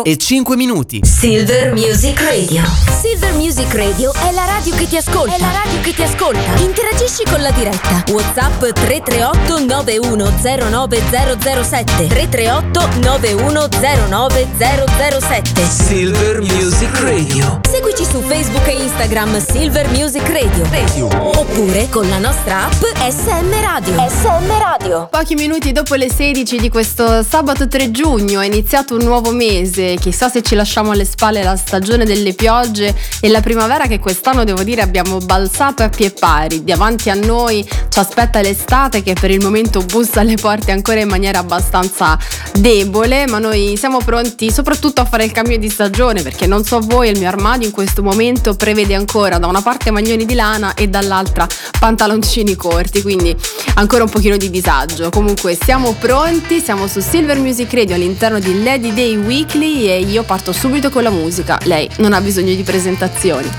e 5 minuti. Silver Music Radio. Silver Music Radio è la radio che ti ascolta. È la radio che ti ascolta. Interagisci con la diretta. WhatsApp 338 9109007. 338 9109007. Silver Music Radio. Seguici su Facebook e Instagram Silver Music Radio. Radio. Oppure con la nostra app SM Radio. SM Radio. Pochi minuti dopo le 16 di questo sabato 3 giugno è iniziato un nuovo mese chissà se ci lasciamo alle spalle la stagione delle piogge e la primavera che quest'anno devo dire abbiamo balzato a pie pari. Davanti a noi ci aspetta l'estate che per il momento bussa alle porte ancora in maniera abbastanza debole, ma noi siamo pronti soprattutto a fare il cambio di stagione perché non so voi, il mio armadio in questo momento prevede ancora da una parte maglioni di lana e dall'altra pantaloncini corti, quindi ancora un pochino di disagio. Comunque siamo pronti, siamo su Silver Music Radio all'interno di Lady Day Weekly e io parto subito con la musica. Lei non ha bisogno di presentazioni.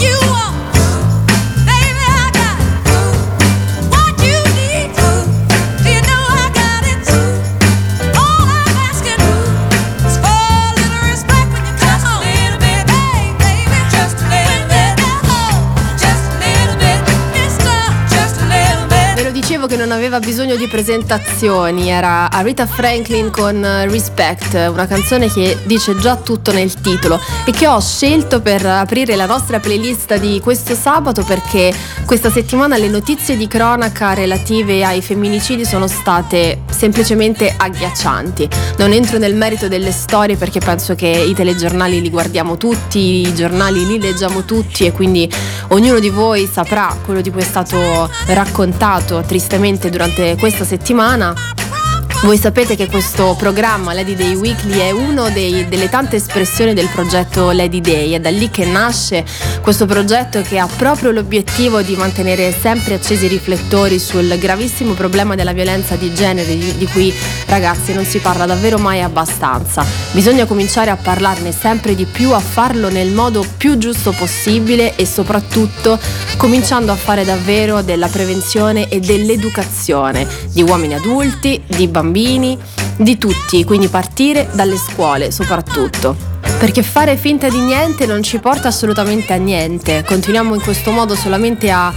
dicevo che non aveva bisogno di presentazioni, era Arita Franklin con Respect, una canzone che dice già tutto nel titolo e che ho scelto per aprire la nostra playlist di questo sabato perché questa settimana le notizie di cronaca relative ai femminicidi sono state semplicemente agghiaccianti. Non entro nel merito delle storie perché penso che i telegiornali li guardiamo tutti, i giornali li leggiamo tutti e quindi ognuno di voi saprà quello di cui è stato raccontato tristemente tristemente durante questa settimana voi sapete che questo programma Lady Day Weekly è una delle tante espressioni del progetto Lady Day, è da lì che nasce questo progetto che ha proprio l'obiettivo di mantenere sempre accesi i riflettori sul gravissimo problema della violenza di genere di, di cui ragazzi non si parla davvero mai abbastanza. Bisogna cominciare a parlarne sempre di più, a farlo nel modo più giusto possibile e soprattutto cominciando a fare davvero della prevenzione e dell'educazione di uomini adulti, di bambini bambini, di tutti, quindi partire dalle scuole soprattutto. Perché fare finta di niente non ci porta assolutamente a niente, continuiamo in questo modo solamente a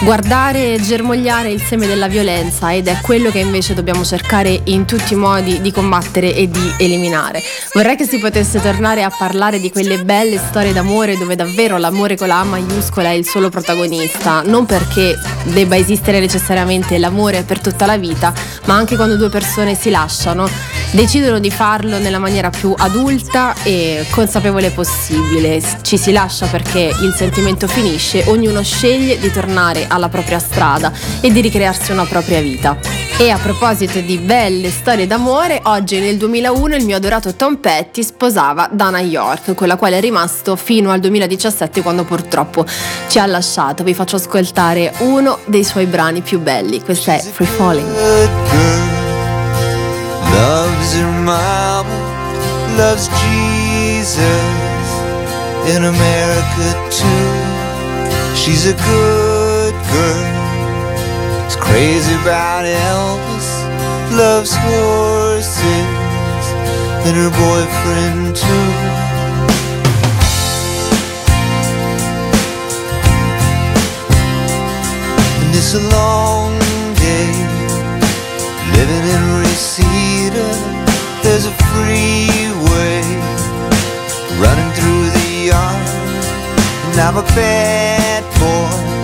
guardare e germogliare il seme della violenza ed è quello che invece dobbiamo cercare in tutti i modi di combattere e di eliminare. Vorrei che si potesse tornare a parlare di quelle belle storie d'amore dove davvero l'amore con la A maiuscola è il solo protagonista, non perché debba esistere necessariamente l'amore per tutta la vita, ma anche quando due persone si lasciano, decidono di farlo nella maniera più adulta e consapevole possibile. Ci si lascia perché il sentimento finisce, ognuno sceglie di tornare alla propria strada e di ricrearsi una propria vita. E a proposito di belle storie d'amore, oggi nel 2001 il mio adorato Tom Petty sposava Dana York, con la quale è rimasto fino al 2017 quando purtroppo ci ha lasciato. Vi faccio ascoltare uno dei suoi brani più belli, questo è Free Falling. Loves her mama, loves Jesus in America too. She's a good girl is crazy about Elvis, loves horses and her boyfriend too. And it's a long day living in Reseda. There's a freeway running through the yard, and I'm a bad boy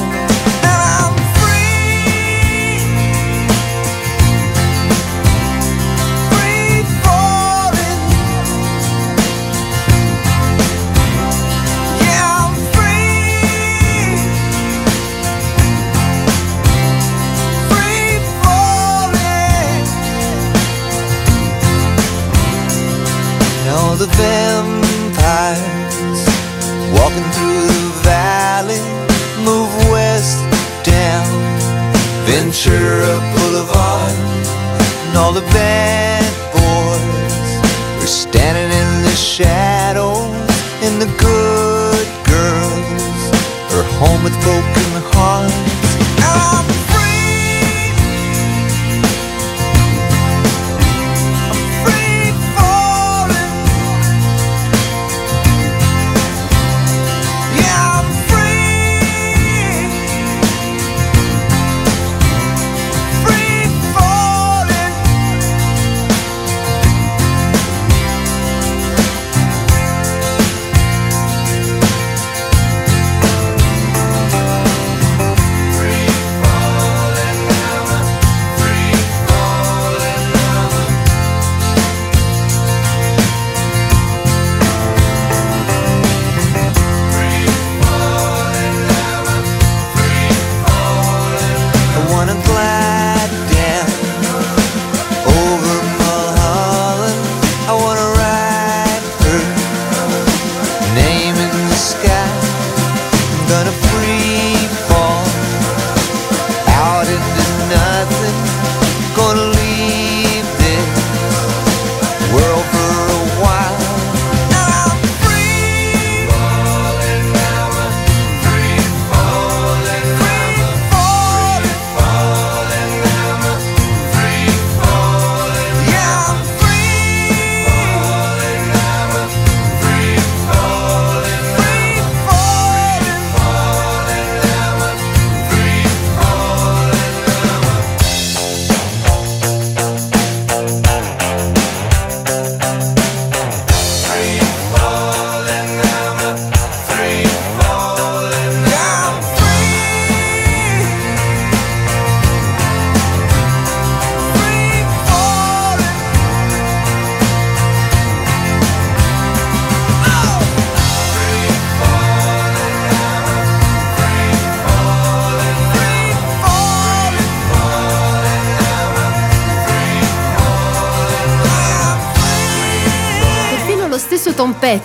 The vampires walking through the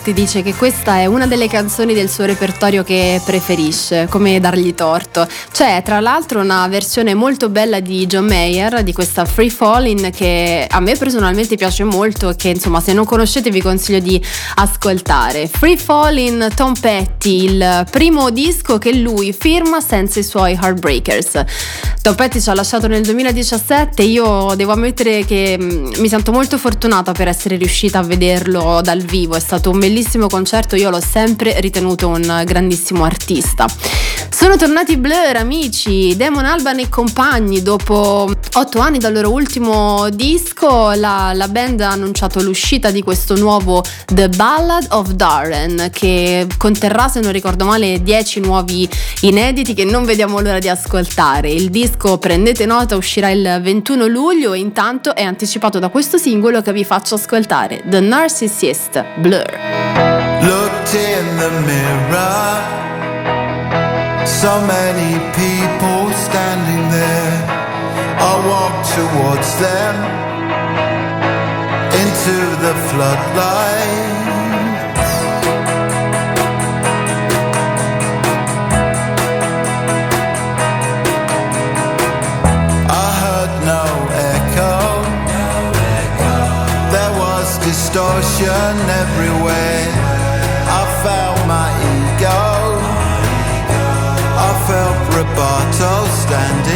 Petty dice che questa è una delle canzoni del suo repertorio che preferisce, come dargli torto. C'è tra l'altro una versione molto bella di John Mayer di questa Free Falling che a me personalmente piace molto e che insomma se non conoscete vi consiglio di ascoltare. Free Falling Tom Petty, il primo disco che lui firma senza i suoi Heartbreakers. Tom Petty ci ha lasciato nel 2017, io devo ammettere che mm, mi sento molto fortunata per essere riuscita a vederlo dal vivo, è stato un bellissimo concerto, io l'ho sempre ritenuto un grandissimo artista. Sono tornati Blur, amici, Damon Alban e compagni. Dopo otto anni dal loro ultimo disco, la, la, band ha annunciato l'uscita di questo nuovo The Ballad of Darren, che conterrà, se non ricordo male, dieci nuovi inediti che non vediamo l'ora di ascoltare. Il disco, prendete nota, uscirà il 21 luglio e intanto è anticipato da questo singolo che vi faccio ascoltare, The Narcissist Blur. The mirror, so many people standing there. I walk towards them into the floodlight. I heard no echo, there was distortion everywhere go. I felt rebuttal standing.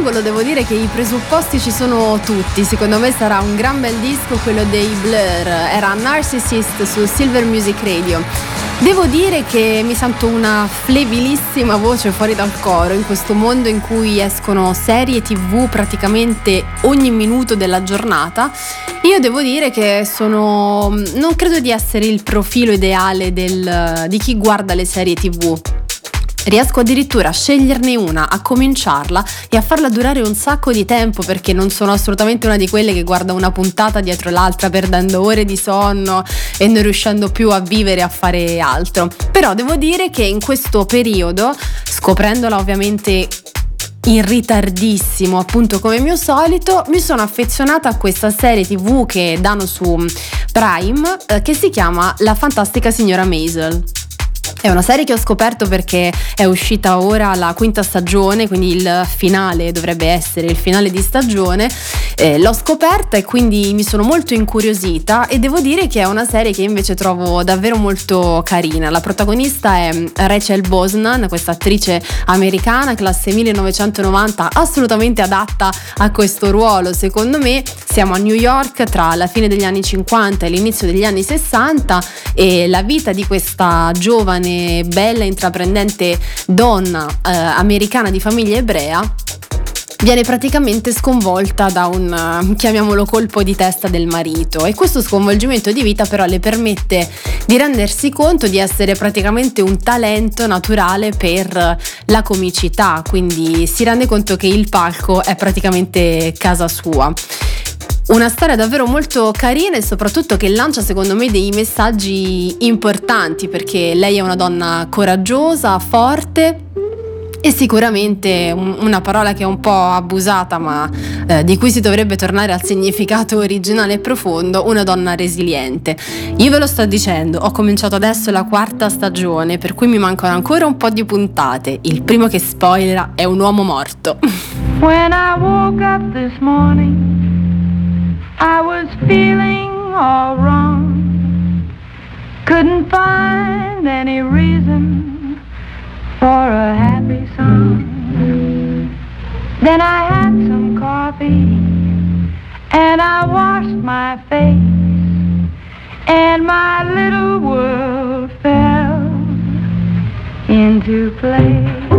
Singolo devo dire che i presupposti ci sono tutti, secondo me sarà un gran bel disco quello dei Blur, era Narcissist su Silver Music Radio. Devo dire che mi sento una flebilissima voce fuori dal coro in questo mondo in cui escono serie tv praticamente ogni minuto della giornata. Io devo dire che sono. non credo di essere il profilo ideale del- di chi guarda le serie tv. Riesco addirittura a sceglierne una, a cominciarla e a farla durare un sacco di tempo perché non sono assolutamente una di quelle che guarda una puntata dietro l'altra perdendo ore di sonno e non riuscendo più a vivere a fare altro. Però devo dire che in questo periodo, scoprendola ovviamente in ritardissimo, appunto come mio solito, mi sono affezionata a questa serie tv che danno su Prime eh, che si chiama La fantastica signora Maisel. È una serie che ho scoperto perché è uscita ora la quinta stagione, quindi il finale dovrebbe essere il finale di stagione. Eh, l'ho scoperta e quindi mi sono molto incuriosita e devo dire che è una serie che invece trovo davvero molto carina. La protagonista è Rachel Bosnan, questa attrice americana, classe 1990, assolutamente adatta a questo ruolo. Secondo me siamo a New York tra la fine degli anni 50 e l'inizio degli anni 60 e la vita di questa giovane, bella, intraprendente donna eh, americana di famiglia ebrea viene praticamente sconvolta da un, eh, chiamiamolo colpo di testa del marito e questo sconvolgimento di vita però le permette di rendersi conto di essere praticamente un talento naturale per la comicità, quindi si rende conto che il palco è praticamente casa sua. Una storia davvero molto carina e soprattutto che lancia secondo me dei messaggi importanti perché lei è una donna coraggiosa, forte e sicuramente un- una parola che è un po' abusata ma eh, di cui si dovrebbe tornare al significato originale e profondo, una donna resiliente. Io ve lo sto dicendo, ho cominciato adesso la quarta stagione per cui mi mancano ancora un po' di puntate. Il primo che spoilera è un uomo morto. When I woke up this morning, I was feeling all wrong. Couldn't find any reason for a happy song. Then I had some coffee and I washed my face, and my little world fell into place.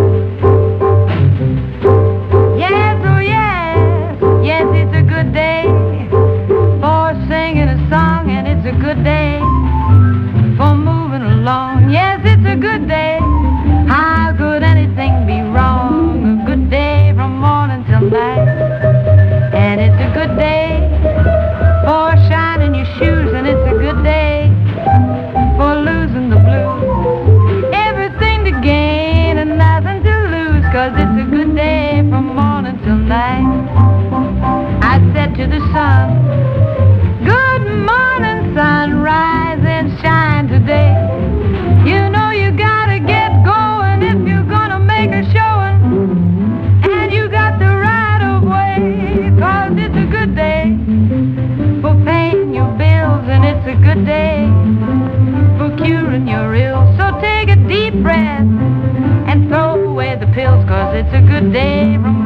they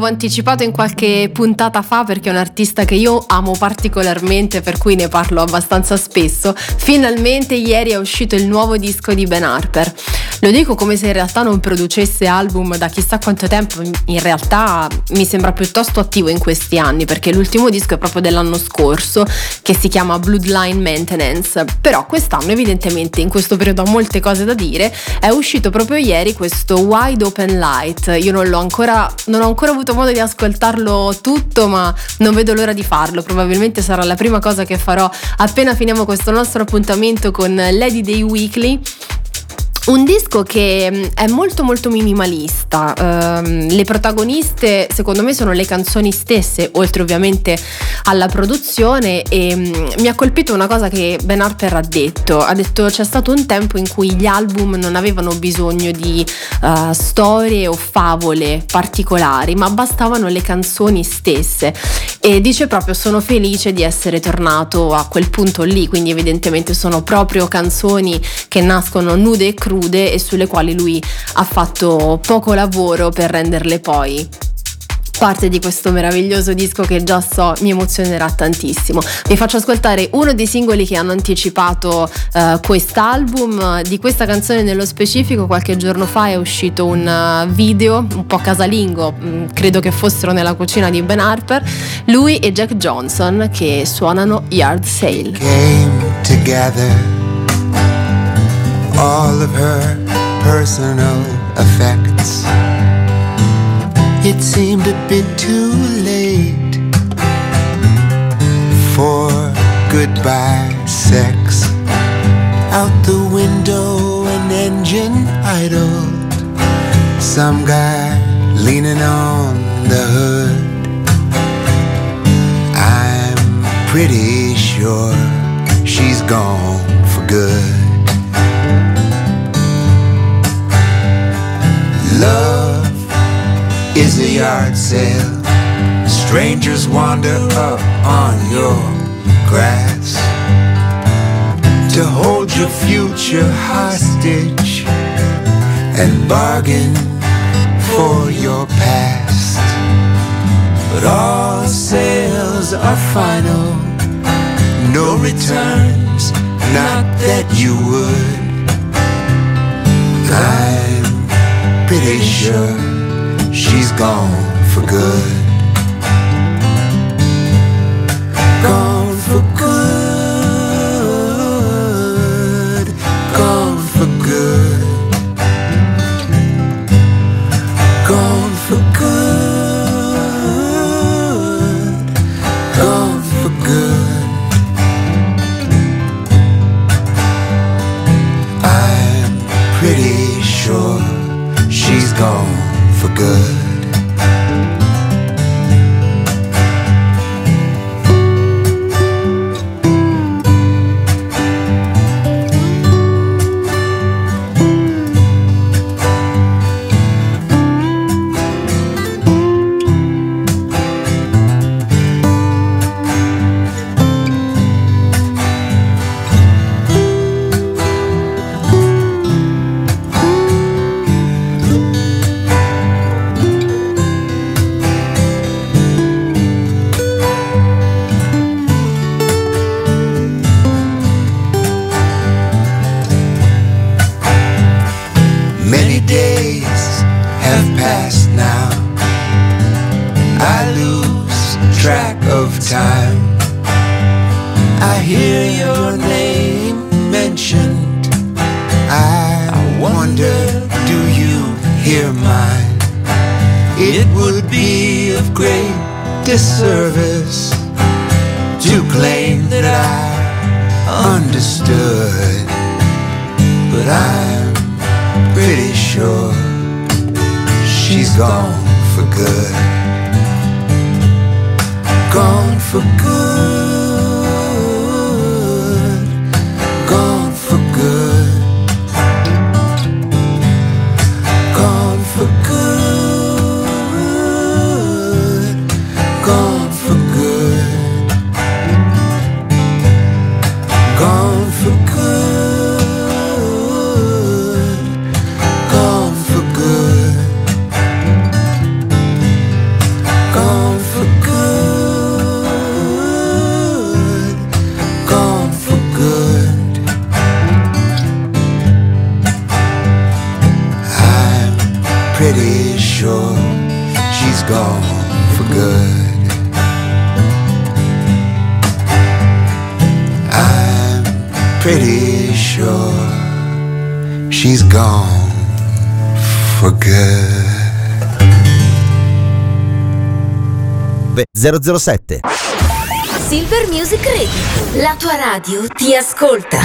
l'avevo anticipato in qualche puntata fa perché è un artista che io amo particolarmente, per cui ne parlo abbastanza spesso. Finalmente ieri è uscito il nuovo disco di Ben Harper. Lo dico come se in realtà non producesse album da chissà quanto tempo, in realtà mi sembra piuttosto attivo in questi anni perché l'ultimo disco è proprio dell'anno scorso che si chiama Bloodline Maintenance, però quest'anno evidentemente in questo periodo ha molte cose da dire, è uscito proprio ieri questo Wide Open Light, io non l'ho ancora, non ho ancora avuto modo di ascoltarlo tutto ma non vedo l'ora di farlo, probabilmente sarà la prima cosa che farò appena finiamo questo nostro appuntamento con Lady Day Weekly un disco che mm, è molto molto minimalista, um, le protagoniste secondo me sono le canzoni stesse, oltre ovviamente alla produzione e um, mi ha colpito una cosa che Ben Harper ha detto, ha detto c'è stato un tempo in cui gli album non avevano bisogno di uh, storie o favole particolari, ma bastavano le canzoni stesse. E dice proprio sono felice di essere tornato a quel punto lì, quindi evidentemente sono proprio canzoni che nascono nude e crude crude e sulle quali lui ha fatto poco lavoro per renderle poi parte di questo meraviglioso disco che già so mi emozionerà tantissimo. Vi faccio ascoltare uno dei singoli che hanno anticipato uh, quest'album. Di questa canzone nello specifico qualche giorno fa è uscito un uh, video un po' casalingo, mh, mm, credo che fossero nella cucina di Ben Harper, lui e Jack Johnson che suonano Yard Sale. Came together all of her personal effects. It seemed a bit too late for goodbye sex. Out the window, an engine idled. Some guy leaning on the hood. I'm pretty sure she's gone for good. Love is a yard sale. Strangers wander up on your grass to hold your future hostage and bargain for your past. But all sales are final, no returns, not that you would. I pretty sure she's gone for good. Gone for good. She's gone for good. Beh, 007. Silver Music Radio. La tua radio ti ascolta.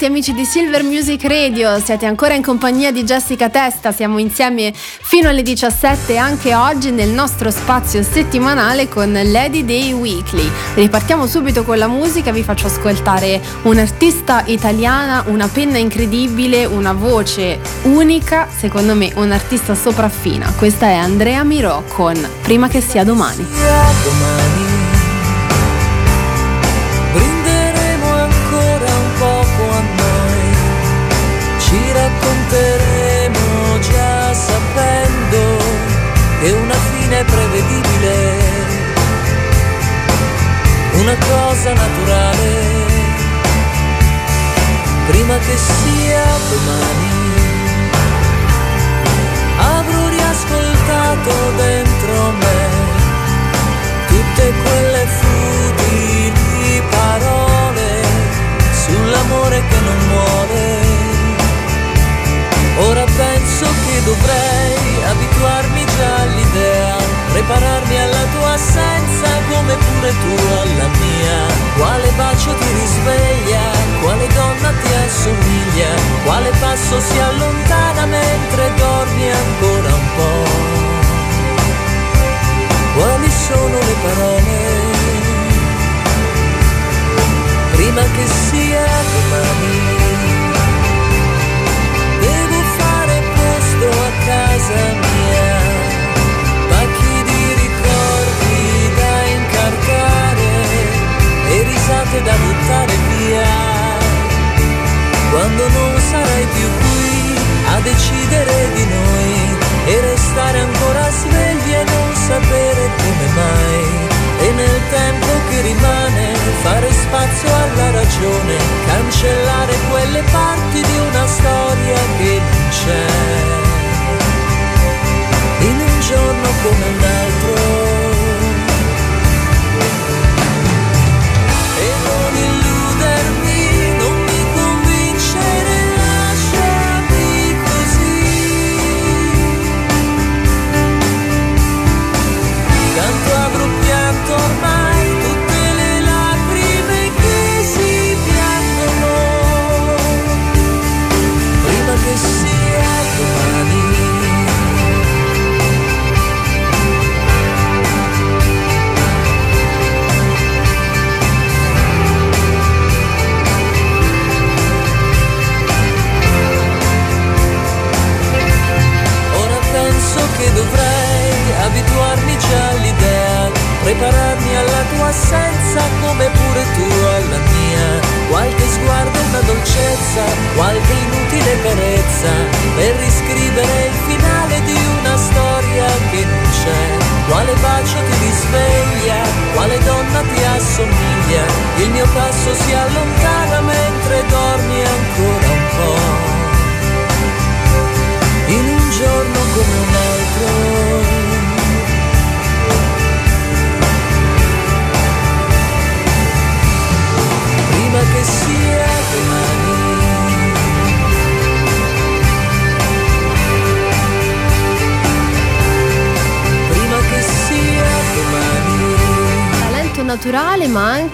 Bentornati amici di Silver Music Radio, siete ancora in compagnia di Jessica Testa, siamo insieme fino alle 17 anche oggi nel nostro spazio settimanale con Lady Day Weekly. Ripartiamo subito con la musica, vi faccio ascoltare un'artista italiana, una penna incredibile, una voce unica, secondo me un'artista sopraffina. Questa è Andrea Mirò con Prima che sia domani. domani fine prevedibile, una cosa naturale, prima che sia domani. Avrò riascoltato dentro me tutte quelle futili parole sull'amore che non muore. Ora penso che dovrei abituarmi prepararmi alla tua assenza come pure tu alla mia. Quale bacio ti risveglia, quale donna ti assomiglia, quale passo si allontana mentre dormi ancora un po'. Quali sono le parole? Prima che sia domani. Devo fare posto a casa e risate da buttare via. Quando non sarai più qui a decidere di noi e restare ancora svegli e non sapere come mai. E nel tempo che rimane fare spazio alla ragione, cancellare quelle parti di una storia che non c'è. In un giorno come un altro.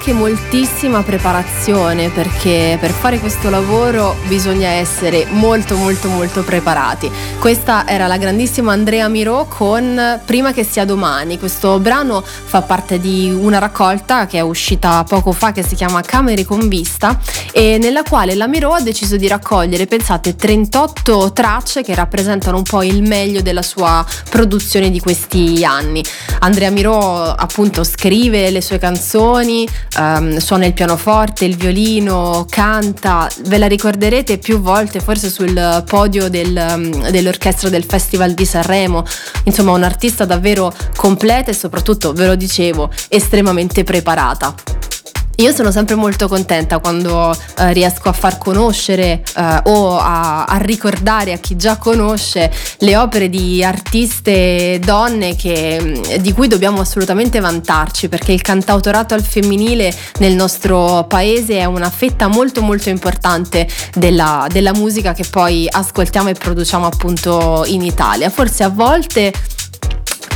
Anche moltissima preparazione perché per fare questo lavoro bisogna essere molto molto molto preparati. Questa era la grandissima Andrea Miro con Prima che sia domani. Questo brano fa parte di una raccolta che è uscita poco fa che si chiama Camere con vista e nella quale la Miro ha deciso di raccogliere, pensate, 38 tracce che rappresentano un po' il meglio della sua produzione di questi anni. Andrea Miro appunto scrive le sue canzoni, ehm, suona il pianoforte, il violino, canta, ve la ricorderete più volte forse sul podio del, ehm, dell'orchestra del Festival di Sanremo, insomma un artista davvero completa e soprattutto, ve lo dicevo, estremamente preparata. Io sono sempre molto contenta quando eh, riesco a far conoscere eh, o a, a ricordare a chi già conosce le opere di artiste donne che- mm, di cui dobbiamo assolutamente vantarci perché il cantautorato al femminile nel nostro paese è una fetta molto molto importante della, della musica che poi ascoltiamo e produciamo appunto in Italia. Forse a volte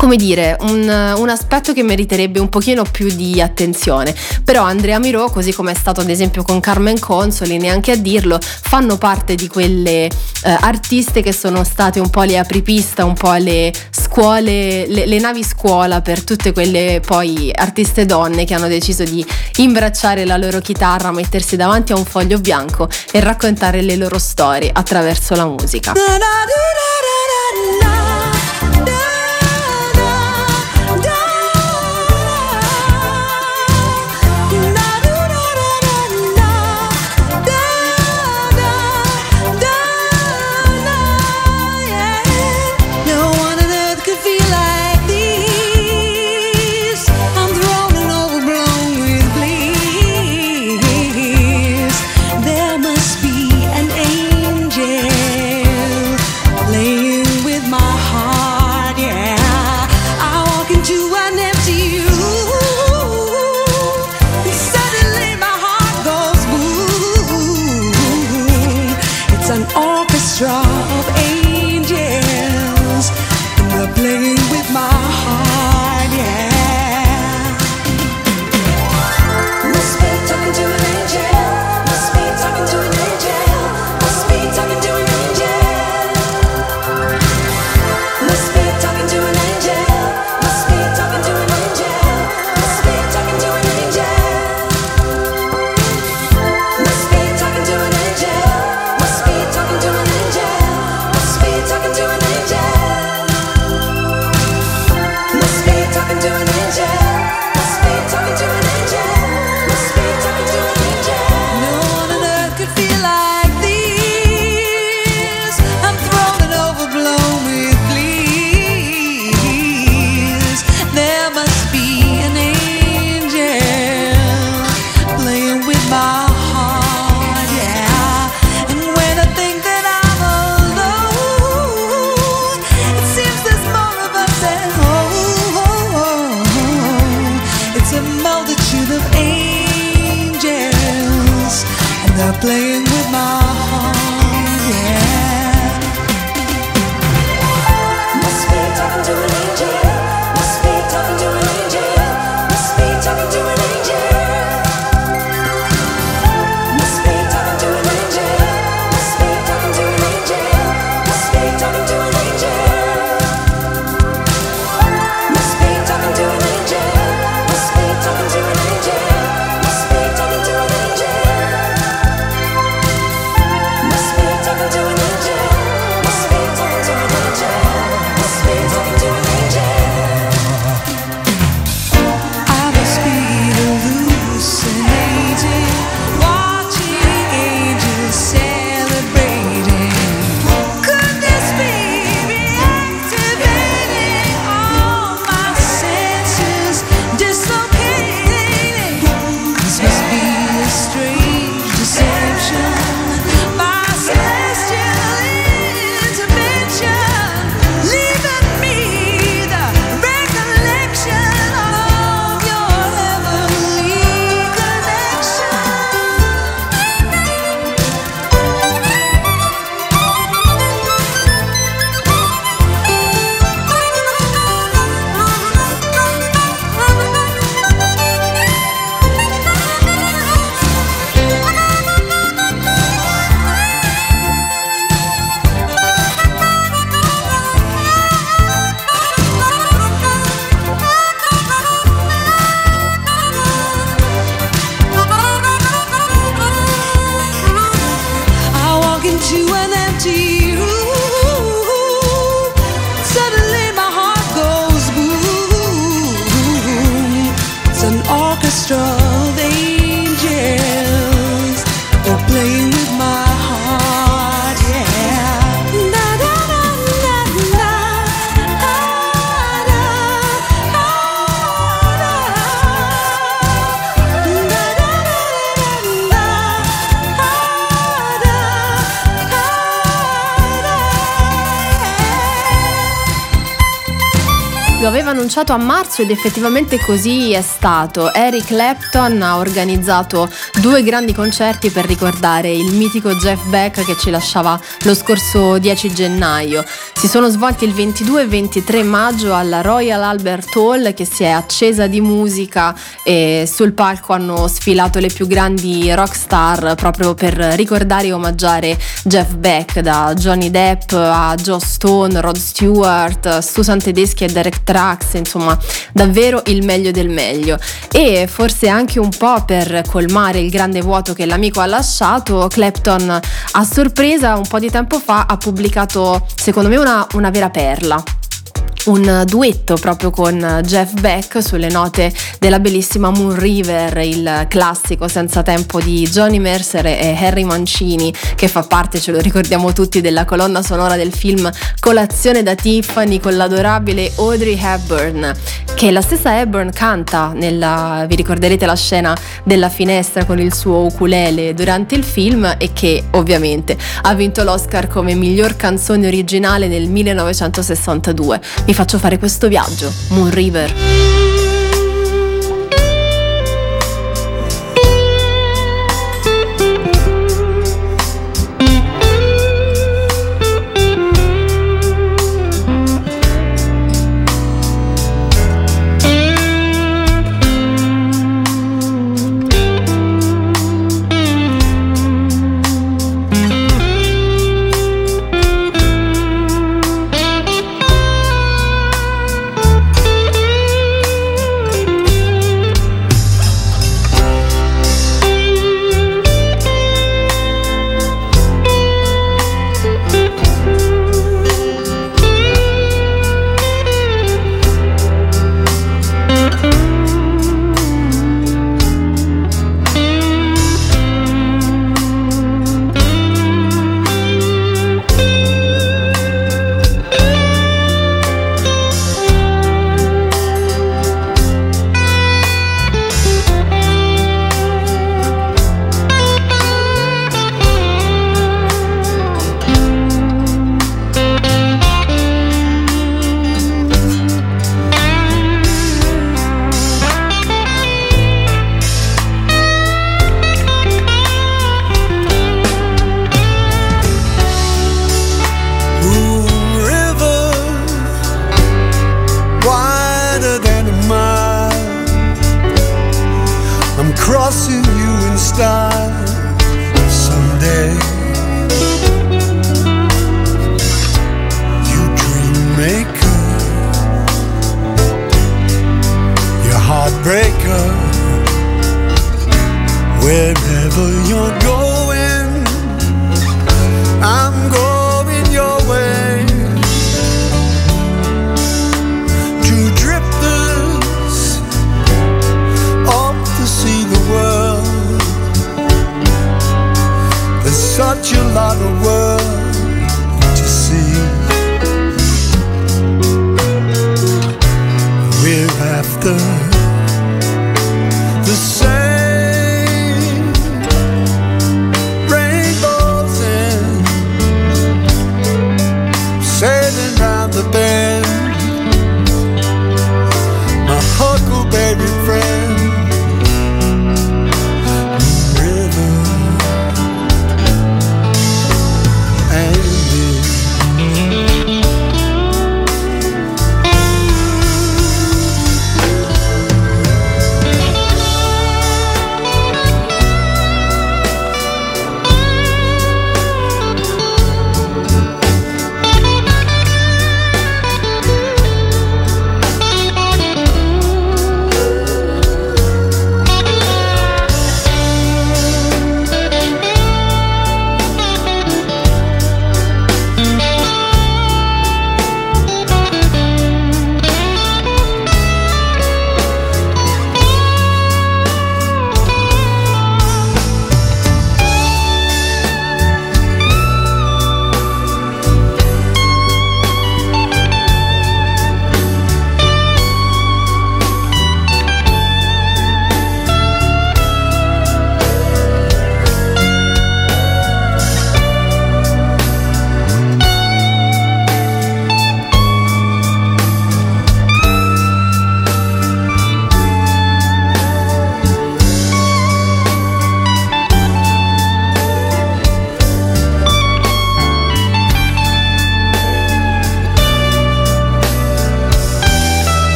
come dire, un, un aspetto che meriterebbe un pochino più di attenzione. Però Andrea Miro, così come è stato ad esempio con Carmen Consoli, neanche a dirlo, fanno parte di quelle eh, artiste che sono state un po' le apripista, un po' le scuole, le, le navi scuola per tutte quelle poi artiste donne che hanno deciso di imbracciare la loro chitarra, mettersi davanti a un foglio bianco e raccontare le loro storie attraverso la musica. A marzo ed effettivamente così è stato. Eric Clapton ha organizzato due grandi concerti per ricordare il mitico Jeff Beck che ci lasciava lo scorso 10 gennaio. Si sono svolti il 22 e 23 maggio alla Royal Albert Hall che si è accesa di musica e sul palco hanno sfilato le più grandi rock star proprio per ricordare e omaggiare Jeff Beck da Johnny Depp a Joe Stone, Rod Stewart, Susan Tedeschi e Derek Trax, insomma davvero il meglio del meglio. E forse anche un po' per colmare il grande vuoto che l'amico ha lasciato, Clapton a sorpresa un po' di tempo fa ha pubblicato secondo me una, una vera perla un duetto proprio con Jeff Beck sulle note della bellissima Moon River, il classico senza tempo di Johnny Mercer e Harry Mancini, che fa parte, ce lo ricordiamo tutti, della colonna sonora del film Colazione da Tiffany con l'adorabile Audrey Hepburn, che la stessa Hepburn canta nella, vi ricorderete la scena della finestra con il suo ukulele durante il film e che ovviamente ha vinto l'Oscar come miglior canzone originale nel 1962 vi faccio fare questo viaggio, Moon River.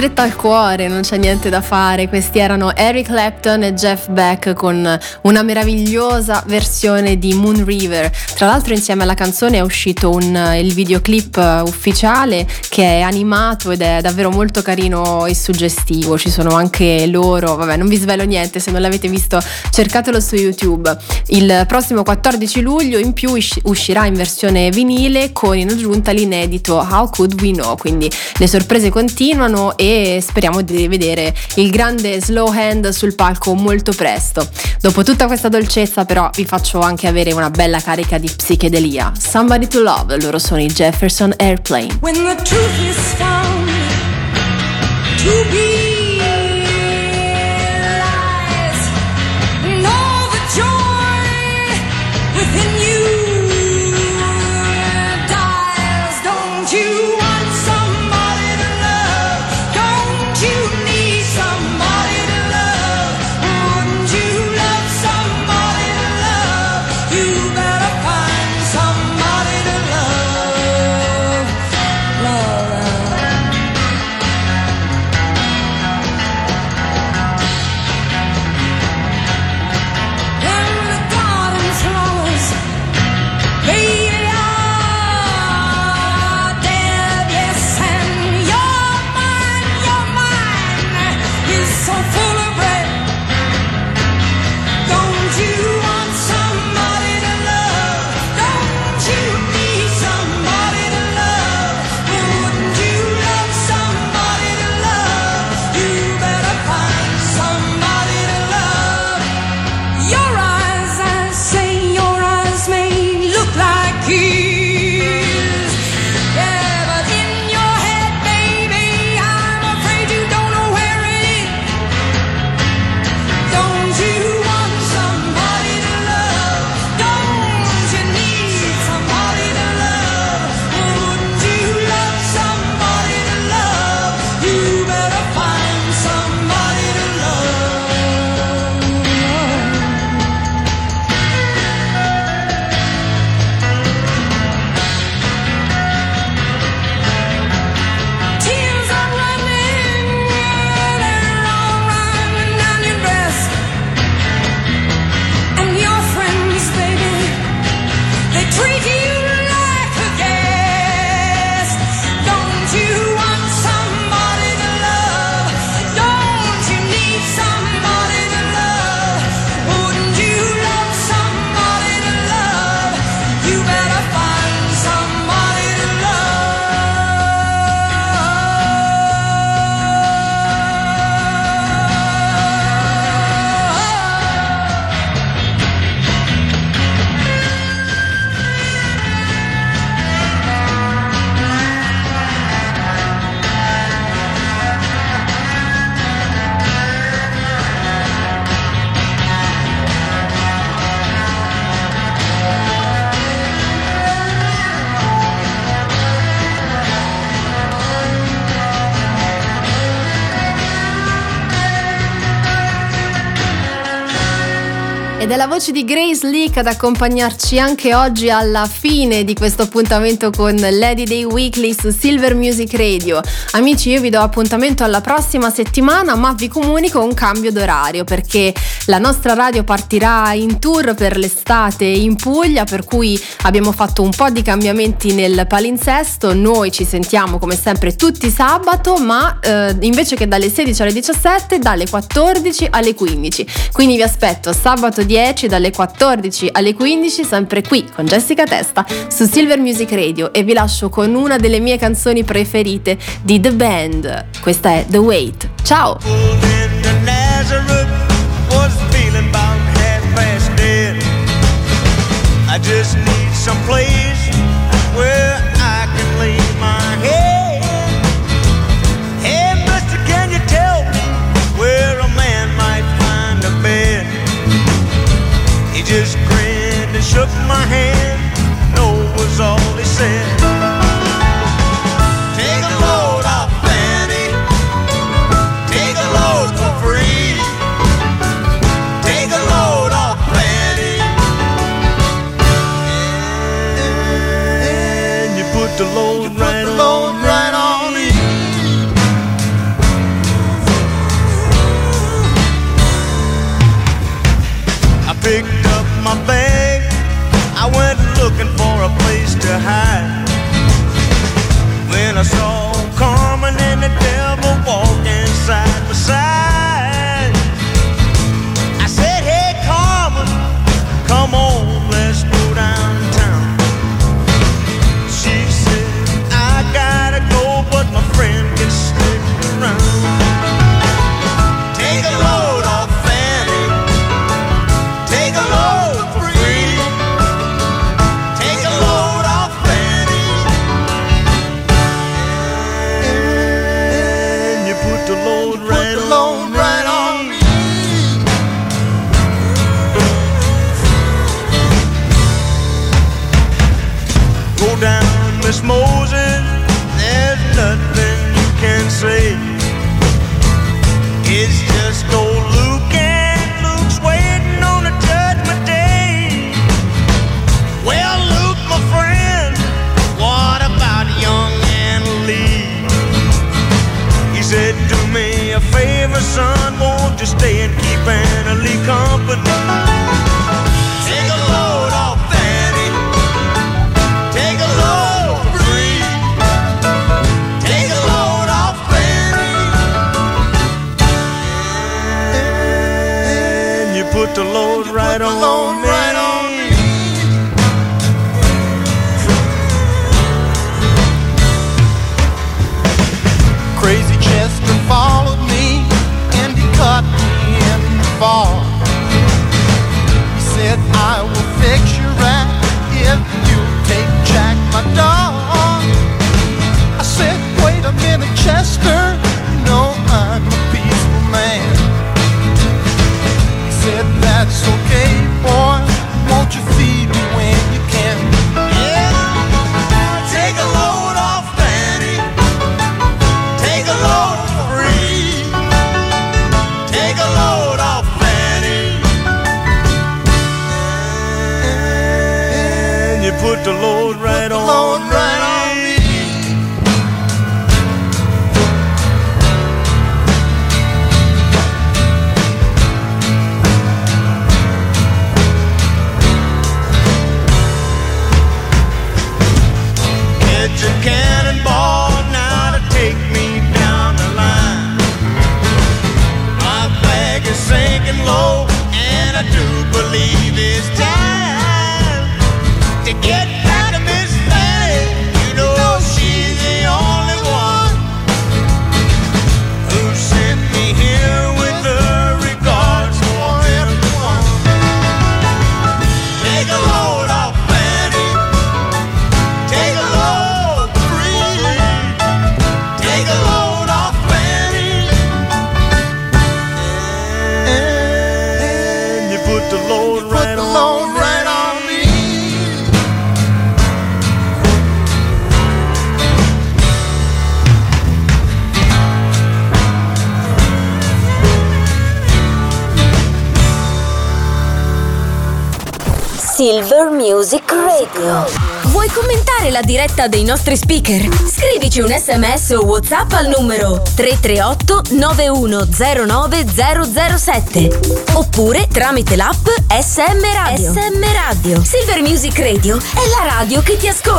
Stretta al cuore, non c'è niente da fare. Questi erano Eric Clapton e Jeff Beck con una meravigliosa versione di Moon River. Tra l'altro insieme alla canzone è uscito un- il videoclip eh, ufficiale che è animato ed è davvero molto carino e suggestivo. Ci sono anche loro, vabbè non vi svelo niente, se non l'avete visto cercatelo su YouTube. Il prossimo 14 luglio in più usci- uscirà in versione vinile con in aggiunta l'inedito How Could We Know, quindi le sorprese continuano e speriamo di vedere il grande slow hand sul palco molto presto. Dopo tutta questa dolcezza però vi faccio anche avere una bella carica di psichedelia. Somebody to Love, loro sono i Jefferson Airplane. When the truth is found to be la voce di Grace Leak ad accompagnarci anche oggi alla fine di questo appuntamento con Lady Day Weekly su Silver Music Radio. Amici, io vi do appuntamento alla prossima settimana, ma vi comunico un cambio d'orario perché la nostra radio partirà in tour per l'estate in Puglia, per cui abbiamo fatto un po' di cambiamenti nel palinsesto. Noi ci sentiamo come sempre tutti sabato, ma eh, invece che dalle 16 alle 17, dalle 14 alle 15. Quindi vi aspetto sabato 10 dalle 14 alle 15, sempre qui con Jessica Testa su Silver Music Radio e vi lascio con una delle mie canzoni preferite di The Band. Questa è The Wait. Ciao! I just need some place shook my hand. No was all he said. to hide when I saw. right put the load right on me. Go down, Miss Moses. There's nothing you can say. but put the load right on la diretta dei nostri speaker. Scrivici un sms o whatsapp al numero 338 9109007 oppure tramite l'app SM Radio. SM Radio. Silver Music Radio è la radio che ti ascolta.